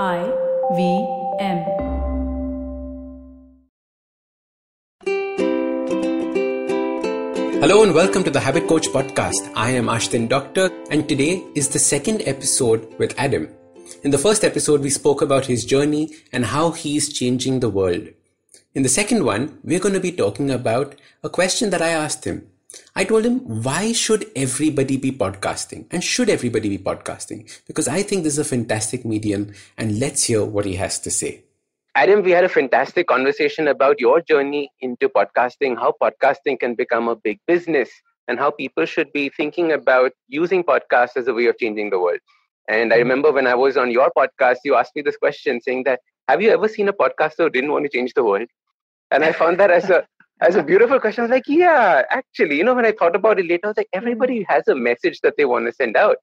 I V M. Hello and welcome to the Habit Coach podcast. I am Ashdin Doctor and today is the second episode with Adam. In the first episode, we spoke about his journey and how he is changing the world. In the second one, we're going to be talking about a question that I asked him. I told him, why should everybody be podcasting? And should everybody be podcasting? Because I think this is a fantastic medium and let's hear what he has to say. Adam, we had a fantastic conversation about your journey into podcasting, how podcasting can become a big business, and how people should be thinking about using podcasts as a way of changing the world. And I remember when I was on your podcast, you asked me this question saying that, have you ever seen a podcaster who didn't want to change the world? And I found that as a as a beautiful question. I was like, yeah, actually, you know, when I thought about it later, I was like, everybody has a message that they want to send out.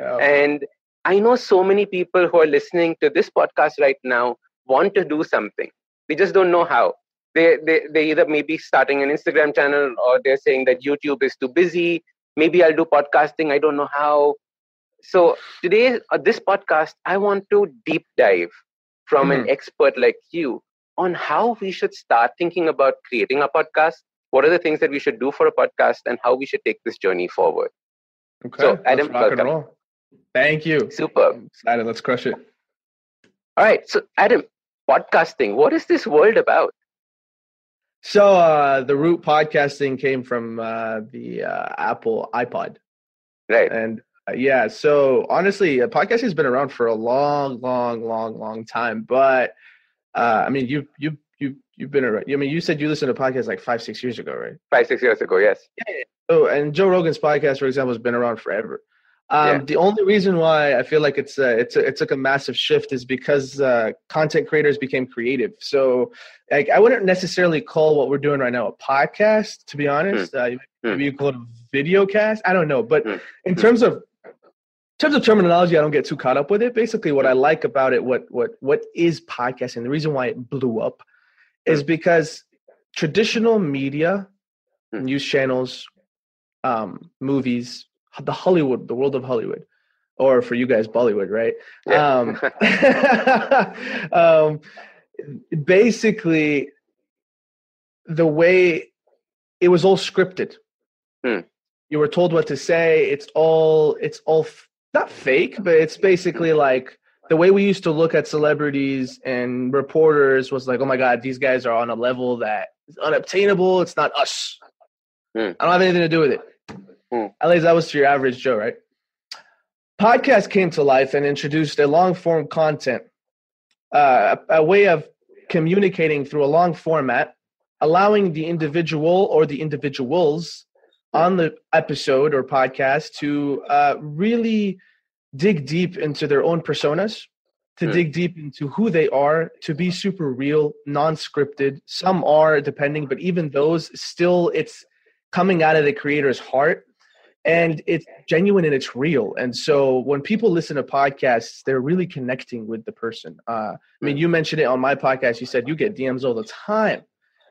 Oh. And I know so many people who are listening to this podcast right now want to do something. They just don't know how. They, they, they either maybe starting an Instagram channel or they're saying that YouTube is too busy. Maybe I'll do podcasting. I don't know how. So today, uh, this podcast, I want to deep dive from mm-hmm. an expert like you on how we should start thinking about creating a podcast. What are the things that we should do for a podcast and how we should take this journey forward? Okay. So, Adam, rock welcome. Thank you. Super. Excited. Let's crush it. All right. So, Adam, podcasting, what is this world about? So, uh, the root podcasting came from uh, the uh, Apple iPod. Right. And uh, yeah, so honestly, uh, podcasting has been around for a long, long, long, long time. But uh, I mean, you you you you've been around. I mean, you said you listened to podcasts like five six years ago, right? Five six years ago, yes. Yeah. So, and Joe Rogan's podcast, for example, has been around forever. Um, yeah. The only reason why I feel like it's uh, it's a, it took a massive shift is because uh, content creators became creative. So, like, I wouldn't necessarily call what we're doing right now a podcast, to be honest. Mm. Uh, maybe you call it a video cast. I don't know, but mm. in terms of terms of terminology, I don't get too caught up with it. Basically, what I like about it, what what what is podcasting, the reason why it blew up, is because traditional media, hmm. news channels, um, movies, the Hollywood, the world of Hollywood, or for you guys, Bollywood, right? Yeah. Um, um, basically, the way it was all scripted. Hmm. You were told what to say. It's all it's all not fake, but it's basically like the way we used to look at celebrities and reporters was like, oh my god, these guys are on a level that is unobtainable. It's not us. Mm. I don't have anything to do with it. Mm. At least that was to your average Joe, right? Podcast came to life and introduced a long form content, uh, a, a way of communicating through a long format, allowing the individual or the individuals on the episode or podcast to uh, really dig deep into their own personas, to mm. dig deep into who they are, to be super real, non scripted. Some are, depending, but even those, still, it's coming out of the creator's heart and it's genuine and it's real. And so when people listen to podcasts, they're really connecting with the person. Uh, I mean, you mentioned it on my podcast. You said you get DMs all the time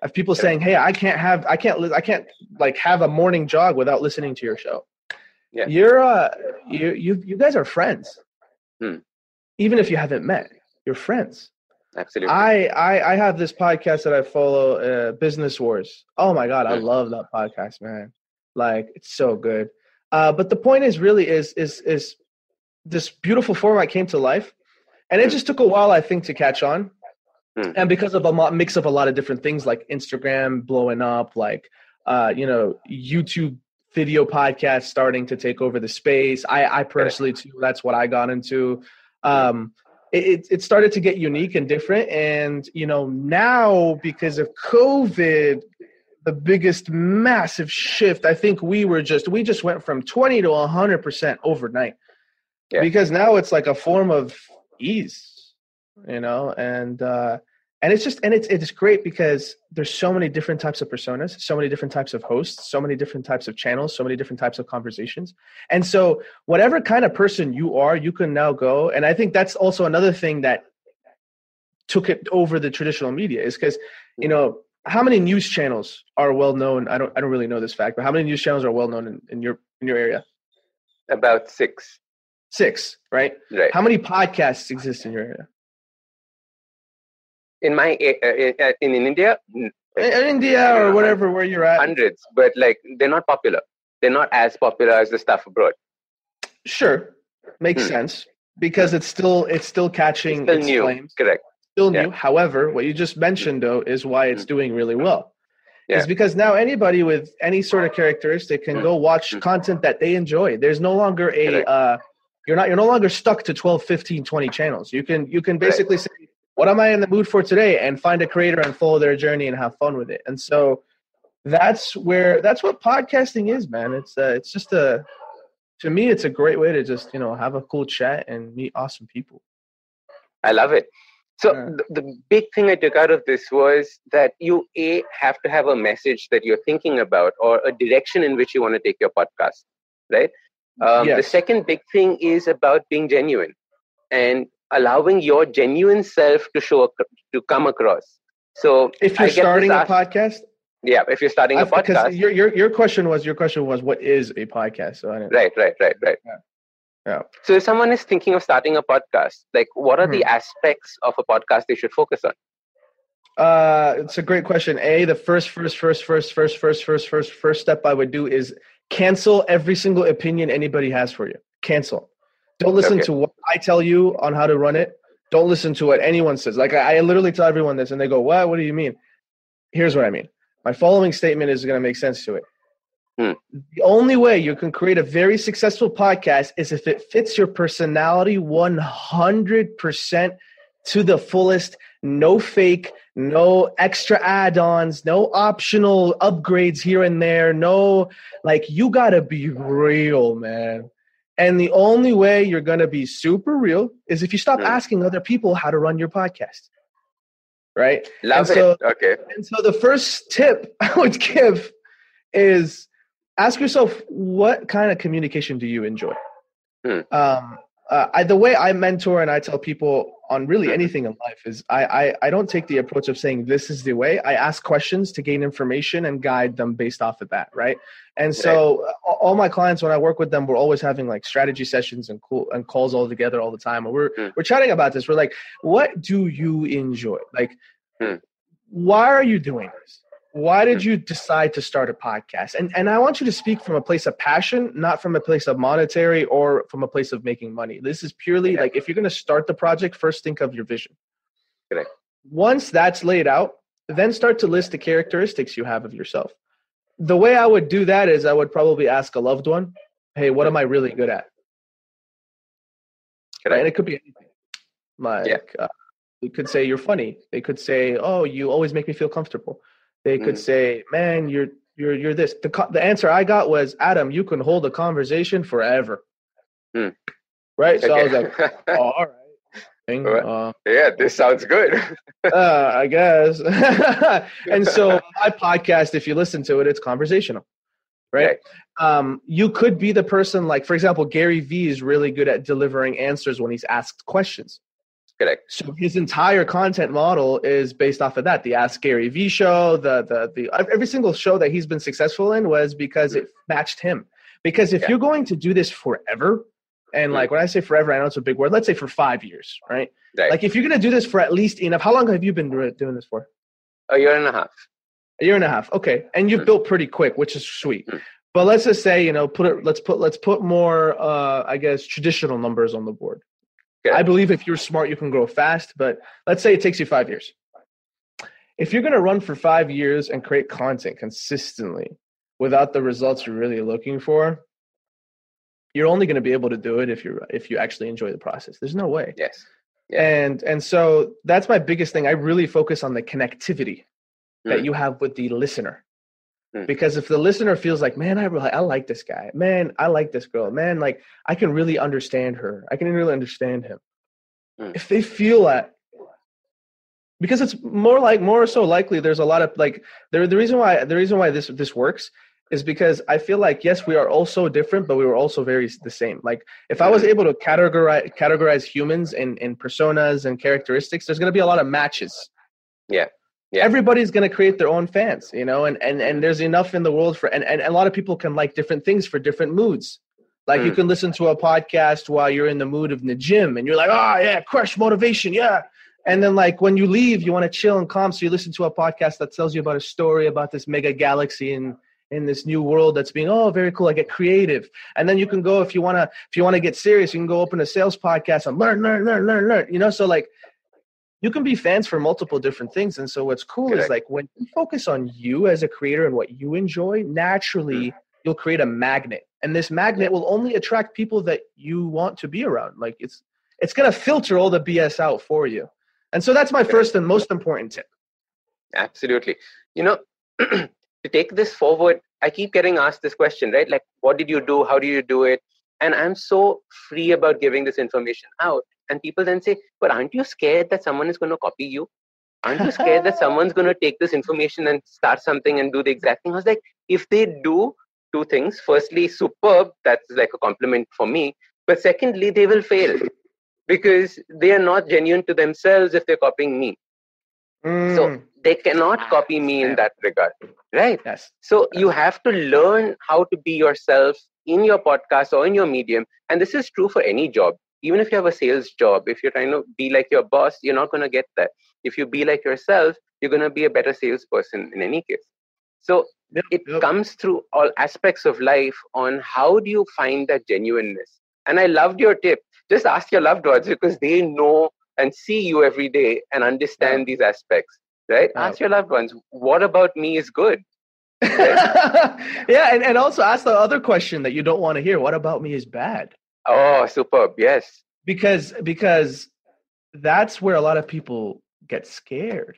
of people saying, "Hey, I can't have, I can't, I can't like have a morning jog without listening to your show." Yeah. You're, uh, you, you, you guys are friends. Hmm. Even if you haven't met, you're friends. Absolutely. I, I, I have this podcast that I follow, uh, Business Wars. Oh my god, I hmm. love that podcast, man. Like it's so good. Uh, but the point is, really, is is is this beautiful format came to life, and it hmm. just took a while, I think, to catch on. Hmm. And because of a mix of a lot of different things like Instagram blowing up, like uh, you know, YouTube video podcasts starting to take over the space. I, I personally too, that's what I got into. Um, it, it started to get unique and different. And, you know, now because of COVID, the biggest massive shift, I think we were just, we just went from 20 to 100% overnight. Yeah. Because now it's like a form of ease, you know, and, uh, and it's just and it's it's great because there's so many different types of personas so many different types of hosts so many different types of channels so many different types of conversations. And so whatever kind of person you are you can now go. And i think that's also another thing that took it over the traditional media is because you mm. know how many news channels are well known? I don't i don't really know this fact but how many news channels are well known in, in your in your area? About six. Six right? Right. How many podcasts exist in your area in my uh, in, in India, in India or whatever where you're at, hundreds, but like they're not popular. They're not as popular as the stuff abroad. Sure, makes hmm. sense because it's still it's still catching it's still its new. flames. Correct. Still new. Yeah. However, what you just mentioned though is why it's hmm. doing really well. Yeah. Is because now anybody with any sort of characteristic can hmm. go watch content that they enjoy. There's no longer a uh, you're not you're no longer stuck to 12, 15, 20 channels. You can you can basically right. say what am I in the mood for today and find a creator and follow their journey and have fun with it. And so that's where that's what podcasting is, man. It's uh, it's just a to me it's a great way to just, you know, have a cool chat and meet awesome people. I love it. So yeah. the, the big thing I took out of this was that you a have to have a message that you're thinking about or a direction in which you want to take your podcast, right? Um, yes. The second big thing is about being genuine and allowing your genuine self to show to come across. So if you're starting a podcast, yeah, if you're starting a podcast, because your your your question was your question was what is a podcast? So right, right, right, right. Yeah. yeah. So if someone is thinking of starting a podcast, like what are mm-hmm. the aspects of a podcast they should focus on? Uh, it's a great question. A, the first, first, first, first, first, first, first, first, first step I would do is cancel every single opinion anybody has for you. Cancel. Don't listen okay. to what I tell you on how to run it. Don't listen to what anyone says. Like I, I literally tell everyone this, and they go, "What? What do you mean?" Here's what I mean. My following statement is going to make sense to it. Hmm. The only way you can create a very successful podcast is if it fits your personality 100% to the fullest. No fake, no extra add ons, no optional upgrades here and there. No, like, you got to be real, man. And the only way you're going to be super real is if you stop hmm. asking other people how to run your podcast. Right? Love and so, it. Okay. And so the first tip I would give is ask yourself what kind of communication do you enjoy? Hmm. Um, uh, I, the way I mentor and I tell people on really mm-hmm. anything in life is I, I, I don't take the approach of saying this is the way. I ask questions to gain information and guide them based off of that, right? And so right. all my clients when I work with them, we're always having like strategy sessions and cool and calls all together all the time. And we're mm. we're chatting about this. We're like, what do you enjoy? Like, mm. why are you doing this? Why did you decide to start a podcast? And and i want you to speak from a place of passion not from a place of monetary or from a place of making money. This is purely like if you're going to start the project first think of your vision. Correct. once that's laid out then start to list the characteristics you have of yourself. The way i would do that is i would probably ask a loved one hey what am i really good at? Correct. and it could be anything. Like yeah. uh, could say you're funny. They could say oh you always make me feel comfortable they could mm. say, "Man, you're you're you're this." The the answer I got was, "Adam, you can hold a conversation forever." Mm. Right. So okay. I was like, oh, "All right." Uh, yeah, this sounds good. uh, I guess. and so my podcast, if you listen to it, it's conversational, right? right? Um, you could be the person, like for example, Gary Vee is really good at delivering answers when he's asked questions. Correct. So his entire content model is based off of that. The Ask Gary Vee show, the the the every single show that he's been successful in was because it matched him. Because if yeah. you're going to do this forever, and like when I say forever, I know it's a big word. Let's say for five years, right? right. Like if you're going to do this for at least enough, how long have you been doing this for? A year and a half. A year and a half. Okay, and you've mm-hmm. built pretty quick, which is sweet. Mm-hmm. But let's just say you know, put it. Let's put let's put more, uh, I guess, traditional numbers on the board. Okay. I believe if you're smart, you can grow fast, but let's say it takes you five years. If you're going to run for five years and create content consistently without the results you're really looking for, you're only going to be able to do it if you if you actually enjoy the process. There's no way. Yes. Yeah. And and so that's my biggest thing. I really focus on the connectivity mm. that you have with the listener. Mm. Because if the listener feels like, man, I really, I like this guy, man, I like this girl, man, like I can really understand her, I can really understand him. Mm. If they feel that, because it's more like more so likely there's a lot of like the the reason why the reason why this this works is because I feel like yes we are all so different but we were also very the same. Like if I was able to categorize categorize humans in in personas and characteristics, there's going to be a lot of matches. Yeah yeah. everybody's going to create their own fans you know and, and and there's enough in the world for and, and a lot of people can like different things for different moods like mm. you can listen to a podcast while you're in the mood of the gym and you're like oh yeah crush motivation yeah and then like when you leave you want to chill and calm so you listen to a podcast that tells you about a story about this mega galaxy and in this new world that's being oh very cool i get creative and then you can go if you want to if you want to get serious you can go open a sales podcast and learn learn learn learn learn you know so like you can be fans for multiple different things. And so what's cool Correct. is like when you focus on you as a creator and what you enjoy naturally mm. you'll create a magnet. And this magnet will only attract people that you want to be around. Like it's it's to filter all the bs out for you. And so that's my first and most important tip. Absolutely. You know to take this forward i keep getting asked this question right? Like what did you do? How do you do it? And i'm so free about giving this information out and people then say but aren't you scared that someone is going to copy you? Aren't you scared that someone's going to take this information and start something and do the exact thing? I was like if they do two things firstly superb that's like a compliment for me but secondly they will fail because they are not genuine to themselves if they're copying me. Mm. so they cannot copy me in that regard right? Yes. So you have to learn how to be yourself in your podcast or in your medium and this is true for any job even if you have a sales job if you're trying to be like your boss you're not going to get that if you be like yourself you're going to be a better salesperson in any case so yep, it yep. comes through all aspects of life on how do you find that genuineness and i loved your tip just ask your loved ones because they know and see you every day and understand these aspects right? Ask your loved ones, what about me is good? yeah, and, and also ask the other question that you don't want to hear. What about me is bad? Oh, superb. Yes. Because because that's where a lot of people get scared.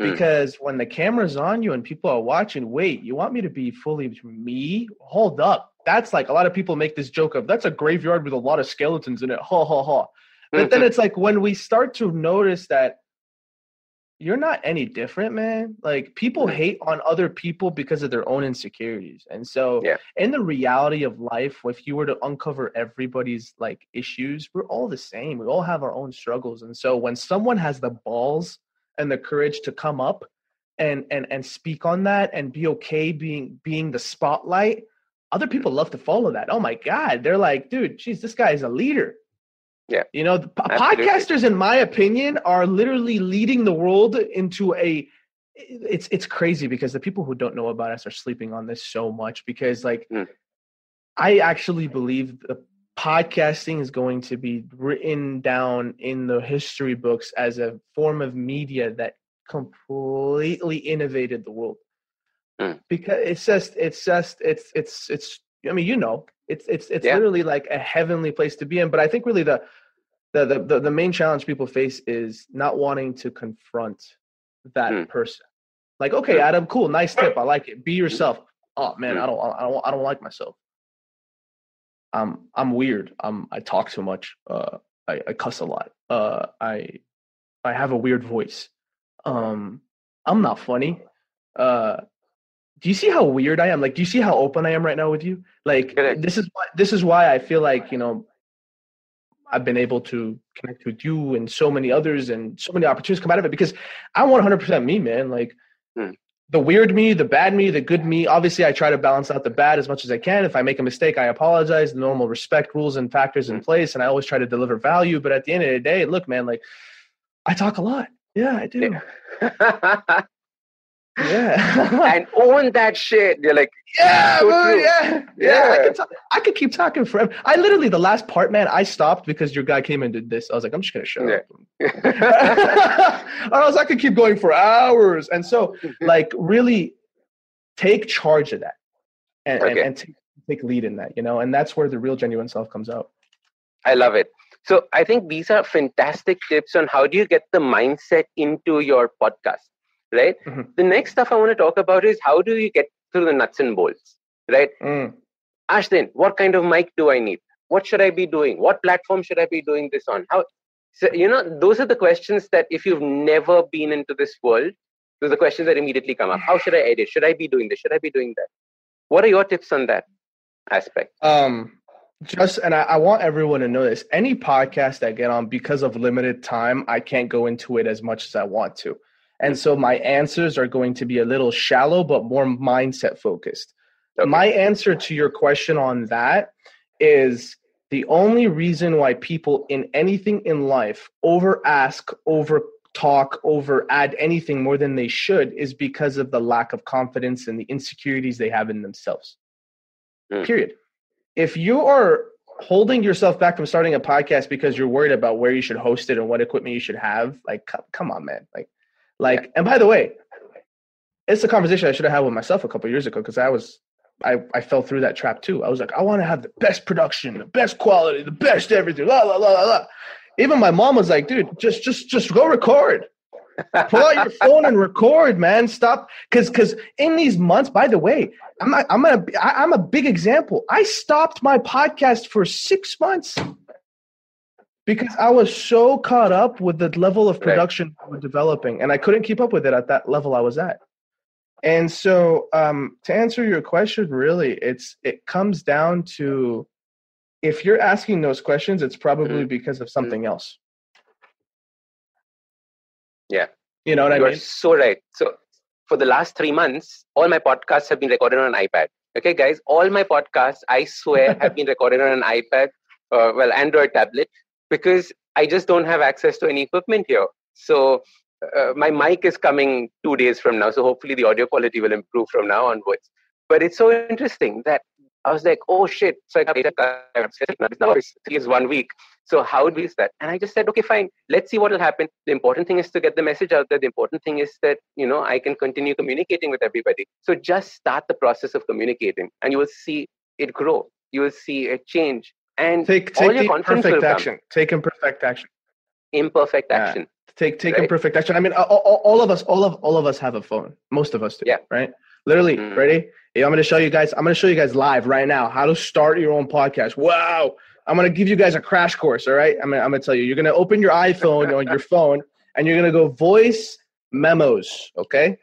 Mm. Because when the camera's on you and people are watching, wait, you want me to be fully me? Hold up. That's like a lot of people make this joke of that's a graveyard with a lot of skeletons in it. Ha ha ha. But then it's like when we start to notice that you're not any different, man. Like people mm-hmm. hate on other people because of their own insecurities. And so yeah. in the reality of life, if you were to uncover everybody's like issues, we're all the same. We all have our own struggles. And so when someone has the balls and the courage to come up and and and speak on that and be okay being being the spotlight, other people love to follow that. Oh my God. They're like, dude, geez, this guy is a leader. Yeah. You know, podcasters, in my opinion, are literally leading the world into a. It's it's crazy because the people who don't know about us are sleeping on this so much because like, mm. I actually believe the podcasting is going to be written down in the history books as a form of media that completely innovated the world. Mm. Because it's just it's just it's it's it's I mean, you know, it's it's it's yeah. literally like a heavenly place to be in. But I think really the the, the the main challenge people face is not wanting to confront that mm. person. Like, okay, hmm. Adam, cool, nice tip, I like it. Be yourself. Oh man, I hmm. don't, I don't, I don't like myself. I'm, I'm weird. I'm, I talk too much. Uh, I, I cuss a lot. Uh, I, I have a weird voice. Um, I'm not funny. Uh, do you see how weird I am? Like, do you see how open I am right now with you? Like, this is why, this is why I feel like you know I've been able to connect with you and so many others and so many opportunities come out of it because I'm 100% me, man. Like hmm. the weird me, the bad me, the good me. Obviously, I try to balance out the bad as much as I can. If I make a mistake, I apologize. The normal respect rules and factors hmm. in place, and I always try to deliver value. But at the end of the day, look, man, like I talk a lot. Yeah, I do. Yeah. Yeah. and own that shit. You're like, yeah, so yeah, yeah, yeah. I could, talk, I could keep talking forever. I literally, the last part, man, I stopped because your guy came and did this. I was like, I'm just going to shut yeah. up. I was, I could keep going for hours. And so, mm-hmm. like, really take charge of that and, okay. and, and take, take lead in that, you know, and that's where the real genuine self comes out. I love it. So I think these are fantastic tips on how do you get the mindset into your podcast right? Mm-hmm. The next stuff I want to talk about is how do you get through the nuts and bolts, right? Mm. Ashdin, what kind of mic do I need? What should I be doing? What platform should I be doing this on? How? So you know, those are the questions that if you've never been into this world, those are the questions that immediately come up. How should I edit? Should I be doing this? Should I be doing that? What are your tips on that aspect? Um, just and I, I, want everyone to know this. Any podcast I get on because of limited time, I can't go into it as much as I want to. And so my answers are going to be a little shallow, but more mindset focused. Okay. My answer to your question on that is the only reason why people in anything in life over ask, over talk over add anything more than they should is because of the lack of confidence and the insecurities they have in themselves. Mm. Period. If you are holding yourself back from starting a podcast because you're worried about where you should host it and what equipment you should have, like come, come on, man. Like like and by the way, it's a conversation I should have had with myself a couple years ago because I was I, I fell through that trap too. I was like, I want to have the best production, the best quality, the best everything. La la la la la. Even my mom was like, dude, just just just go record. Pull out your phone and record, man. Stop, because because in these months, by the way, I'm not, I'm gonna I, I'm a big example. I stopped my podcast for six months because I was so caught up with the level of production right. we were developing, and I couldn't keep up with it at that level I was at. And so, um, to answer your question, really, it's it comes down to if you're asking those questions, it's probably mm-hmm. because of mm-hmm. something mm-hmm. else. Yeah. You know what you I mean? You're so right. So for the last three months, all my podcasts have been recorded on an iPad. Okay, guys, all my podcasts, I swear, have been recorded on an iPad, uh, well, Android tablet, because I just don't have access to any equipment here. So uh, my mic is coming two days from now. So hopefully the audio quality will improve from now onwards. But it's so interesting that I was like, oh shit. So I got now it's one week. So how do we use that? And I just said, okay, fine. Let's see what will happen. The important thing is to get the message out there. The important thing is that, you know, I can continue communicating with everybody. So just start the process of communicating and you will see it grow. You will see it change. And take, take the imperfect action. Come. Take imperfect action. Imperfect action. Yeah. Take take right? imperfect action. I mean, all, all of us, all of all of us have a phone. Most of us do. Yeah. Right. Literally, mm. ready? I'm going to show you guys. I'm going to show you guys live right now how to start your own podcast. Wow! I'm going to give you guys a crash course. All right. I'm going I'm to tell you. You're going to open your iPhone on your phone, and you're going to go voice memos. Okay.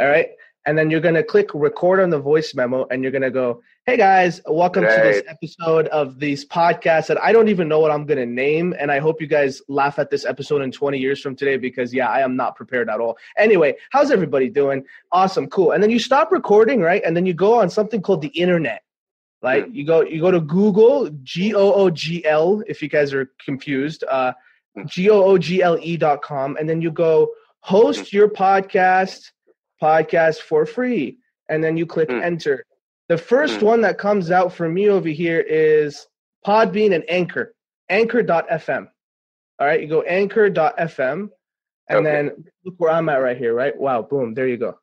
All right. And then you're going to click record on the voice memo, and you're going to go, Hey guys, welcome to this episode of these podcasts that I don't even know what I'm going to name. And I hope you guys laugh at this episode in 20 years from today because, yeah, I am not prepared at all. Anyway, how's everybody doing? Awesome, cool. And then you stop recording, right? And then you go on something called the internet. Right? Mm. You go you go to Google, G O O G L, if you guys are confused, uh, hmm. G O O G L E dot com. And then you go host mm. your podcast, podcast for free. And then you click mm. enter the first mm. one that comes out for me over here is Podbean and Anchor, anchor.fm. All right, you go anchor.fm, and okay. then look where I'm at right here, right? Wow, boom, there you go.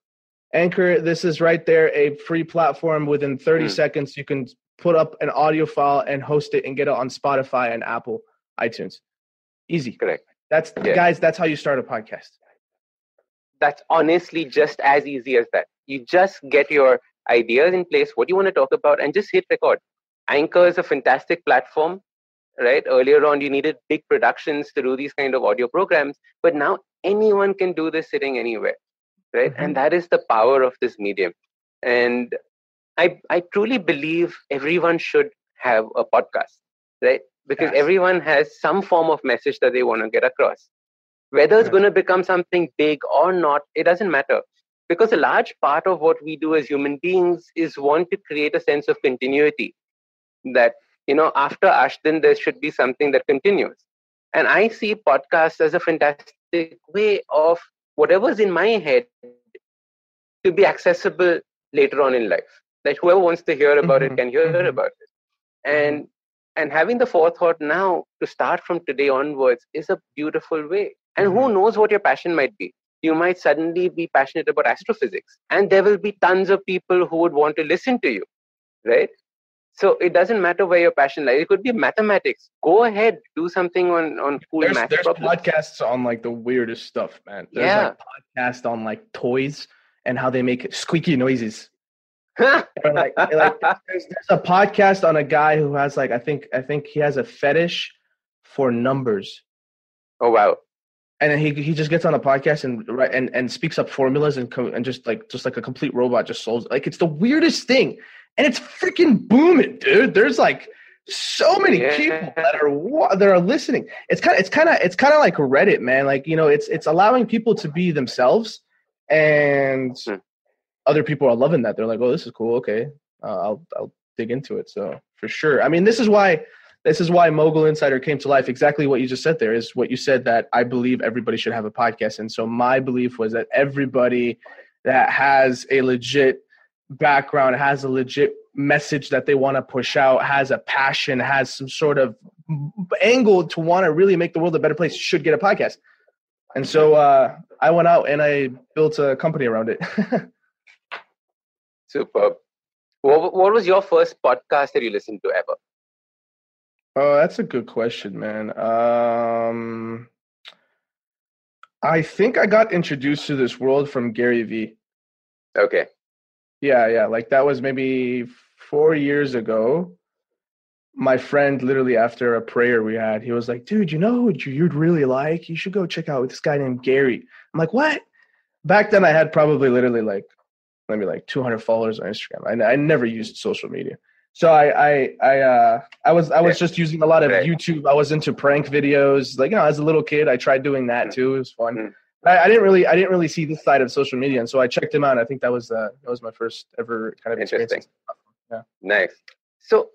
Anchor, this is right there, a free platform. Within 30 mm. seconds, you can put up an audio file and host it and get it on Spotify and Apple iTunes. Easy. Correct. That's yeah. guys, that's how you start a podcast. That's honestly just as easy as that. You just get your ideas in place, what do you want to talk about, and just hit record. Anchor is a fantastic platform, right? Earlier on, you needed big productions to do these kind of audio programs, but now anyone can do this sitting anywhere, right? Mm-hmm. And that is the power of this medium. And I, I truly believe everyone should have a podcast, right? Because yes. everyone has some form of message that they want to get across. Whether it's going to become something big or not, it doesn't matter because a large part of what we do as human beings is want to create a sense of continuity that you know after Ashdin there should be something that continues and i see podcasts as a fantastic way of whatever's in my head to be accessible later on in life that whoever wants to hear about mm-hmm. it can hear mm-hmm. about it and and having the forethought now to start from today onwards is a beautiful way and mm-hmm. who knows what your passion might be you might suddenly be passionate about astrophysics and there will be tons of people who would want to listen to you right? So it doesn't matter where your passion lies. It could be mathematics. Go ahead do something on on cool there's, math there's podcasts on like the weirdest stuff man. There's yeah. like podcast on like toys and how they make squeaky noises. Like, like there's, there's a podcast on a guy who has like i think i think he has a fetish for numbers. Oh wow and then he he just gets on a podcast and right and and speaks up formulas and and just like just like a complete robot just solves like it's the weirdest thing. And it's freaking booming dude. There's like so many yeah. people that are that are listening. It's kind of it's kind of it's kind of like reddit man. Like you know it's it's allowing people to be themselves and hmm. other people are loving that. They're like oh this is cool. Okay. Uh, i'll i'll dig into it. So for sure. I mean this is why this is why Mogul Insider came to life. Exactly what you just said there is what you said that I believe everybody should have a podcast. And so my belief was that everybody that has a legit background, has a legit message that they want to push out, has a passion, has some sort of angle to want to really make the world a better place should get a podcast. And so uh, I went out and I built a company around it. Superb. What, what was your first podcast that you listened to ever? Oh, that's a good question, man. Um, I think I got introduced to this world from Gary Vee. Okay. Yeah, yeah. Like that was maybe four years ago. My friend, literally after a prayer we had, he was like, "Dude, you know what you'd really like? You should go check out this guy named Gary." I'm like, "What?" Back then, I had probably literally like maybe like 200 followers on Instagram. I, I never used social media. So I I I uh I was I was just using a lot of YouTube. I was into prank videos. Like you know, as a little kid, I tried doing that mm. too. It was fun. Mm. I, I, didn't really I didn't really see this side of social media, and so I checked him out. I think that was uh that was my first ever kind of interesting. Yeah. Nice. So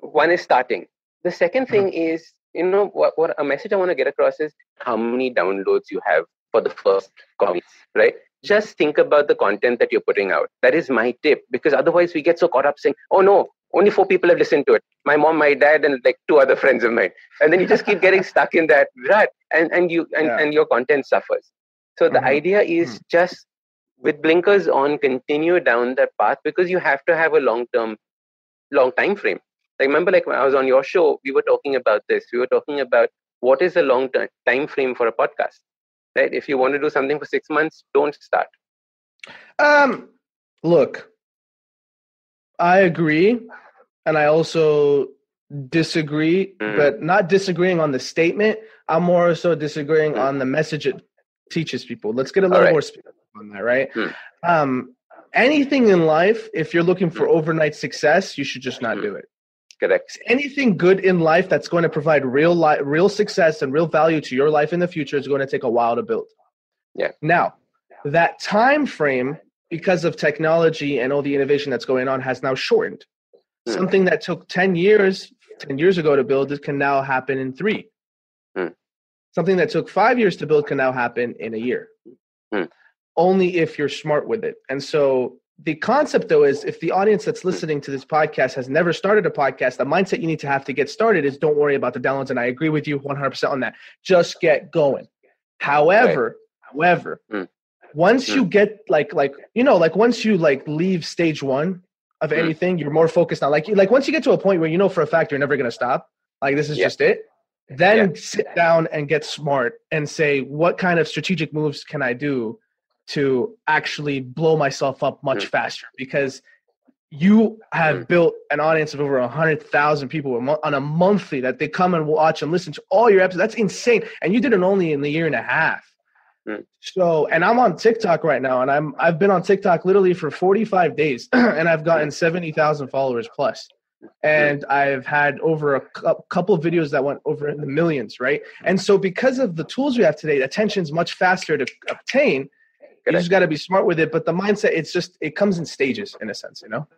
one is starting. The second mm-hmm. thing mm-hmm. is you know what what a message I want to get across is how many downloads you have for the first comments, right? Just think about the content that you're putting out. That is my tip because otherwise we get so caught up saying, "Oh no, only four people have listened to it my mom my dad and like two other friends of mine and then you just keep getting stuck in that rut and and you and, yeah. and your content suffers so the mm-hmm. idea is mm-hmm. just with blinkers on continue down that path because you have to have a long term long time frame like remember like when i was on your show we were talking about this we were talking about what is a long term time frame for a podcast right if you want to do something for 6 months don't start um look i agree and I also disagree, mm. but not disagreeing on the statement. I'm more so disagreeing mm. on the message it teaches people. Let's get a little right. more on that, right? Mm. Um, anything in life, if you're looking for mm. overnight success, you should just not do mm. it. Correct. Anything good in life that's going to provide real li- real success and real value to your life in the future is going to take a while to build. Yeah. Now, that time frame because of technology and all the innovation that's going on has now shortened. Mm. Something that took 10 years, 10 years ago to build, it can now happen in three. Mm. Something that took five years to build can now happen in a year. Mm. Only if you're smart with it. And so the concept though is if the audience that's listening to this podcast has never started a podcast, the mindset you need to have to get started is don't worry about the downloads. And I agree with you 100% on that. Just get going. However, however, mm. once mm. you get like like you know like once you like leave stage one of mm-hmm. anything, you're more focused on like like once you get to a point where you know for a fact you're never gonna stop, like this is yeah. just it. Then yeah. sit down and get smart and say what kind of strategic moves can I do to actually blow myself up much faster because you have built an audience of over a hundred thousand people on a monthly that they come and watch and listen to all your episodes. That's insane, and you did it only in the year and a half. So, and I'm on TikTok right now, and I'm I've been on TikTok literally for 45 days, and I've gotten 70,000 followers plus, and I've had over a cu- couple of videos that went over in the millions, right? And so, because of the tools we have today, attention's much faster to obtain. You just got to be smart with it, but the mindset it's just it comes in stages, in a sense, you know.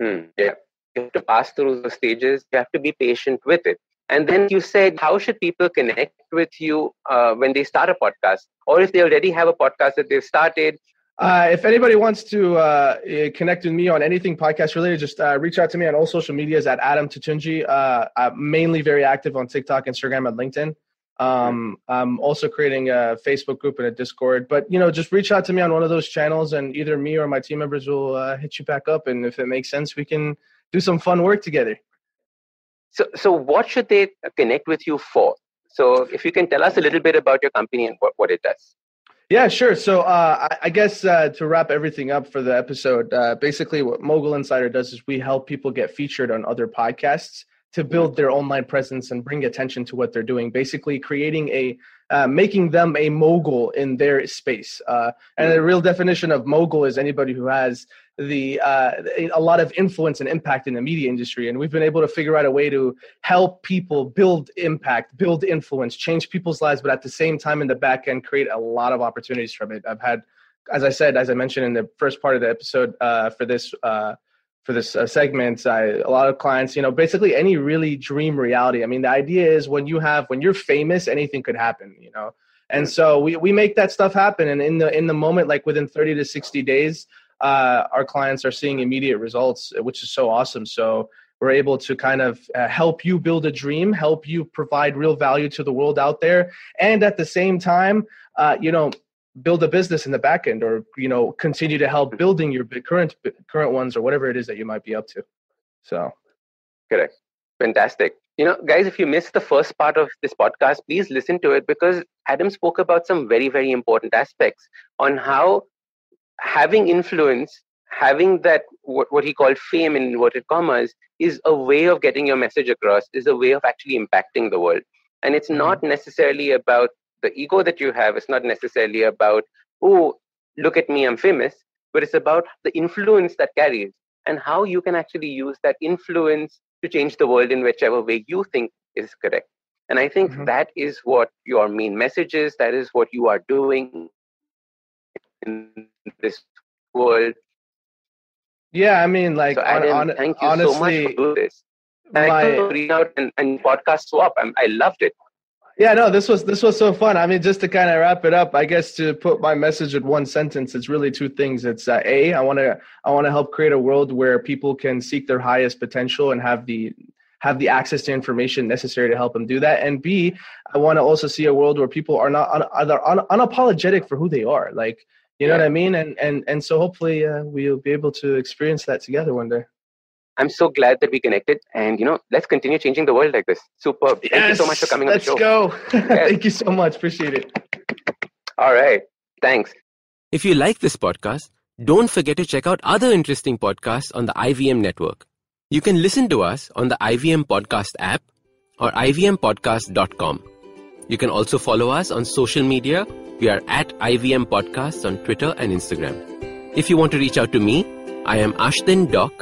Hmm. Yeah, you have to pass through the stages. You have to be patient with it. And then you said, how should people connect with you uh, when they start a podcast? Or if they already have a podcast that they've started? Uh, if anybody wants to uh, eh, connect with me on anything podcast related, just uh, reach out to me on all social medias at Adam Totounji. Uh, I'm mainly very active on TikTok, Instagram, and LinkedIn. Um, I'm also creating a Facebook group and a Discord. But you know, just reach out to me on one of those channels, and either me or my team members will uh, hit you back up. And if it makes sense, we can do some fun work together. So, so what should they connect with you for? So, if you can tell us a little bit about your company and what, what it does. Yeah, sure. So, uh, I, I, guess uh, to wrap everything up for the episode, uh, basically what Mogul Insider does is we help people get featured on other podcasts to build their online presence and bring attention to what they're doing. Basically, creating a uh, making them a mogul in their space. Uh, and the real definition of mogul is anybody who has the uh, a lot of influence and impact in the media industry and we've been able to figure out a way to help people build impact build influence change people's lives but at the same time in the back end create a lot of opportunities from it i've had as i said as i mentioned in the first part of the episode uh, for this uh, for this uh, segment, I, a lot of clients, you know, basically any really dream reality. I mean, the idea is when you have when you're famous, anything could happen, you know. And so we we make that stuff happen, and in the in the moment, like within 30 to 60 days, uh, our clients are seeing immediate results, which is so awesome. So we're able to kind of uh, help you build a dream, help you provide real value to the world out there, and at the same time, uh, you know, build a business in the back end or you know continue to help building your current current ones or whatever it is that you might be up to. So. Correct. Fantastic. You know guys if you missed the first part of this podcast please listen to it because adam spoke about some very very important aspects on how having influence having that what, what he called fame in inverted commas is a way of getting your message across is a way of actually impacting the world. And it's mm-hmm. not necessarily about the ego that you have is not necessarily about, oh, look at me, I'm famous, but it's about the influence that carries and how you can actually use that influence to change the world in whichever way you think is correct. And I think mm-hmm. that is what your main message is. That is what you are doing in this world. Yeah, I mean, like, so Adam, on, on, thank you honestly, so much for doing this. And my, I read out and, and podcast swap. I'm, I loved it. Yeah, no, this was this was so fun. I mean, just to kind of wrap it up, I guess to put my message in one sentence, it's really two things. It's uh, a, I want to I want to help create a world where people can seek their highest potential and have the have the access to information necessary to help them do that. And B, I want to also see a world where people are not un, are un, unapologetic for who they are. Like, you know yeah. what I mean? And and and so hopefully uh, we'll be able to experience that together one day. I'm so glad that we connected, and you know, let's continue changing the world like this. Superb! Yes, Thank you so much for coming on the show. Let's go. yes. Thank you so much. Appreciate it. All right. Thanks. If you like this podcast, don't forget to check out other interesting podcasts on the IVM network. You can listen to us on the IVM Podcast app or ivmpodcast.com. You can also follow us on social media. We are at IVM Podcasts on Twitter and Instagram. If you want to reach out to me, I am Ashdin Doc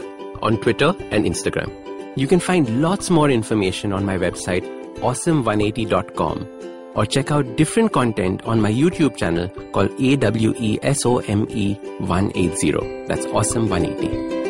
on Twitter and Instagram. You can find lots more information on my website, awesome180.com, or check out different content on my YouTube channel called AWESOME 180. That's Awesome 180.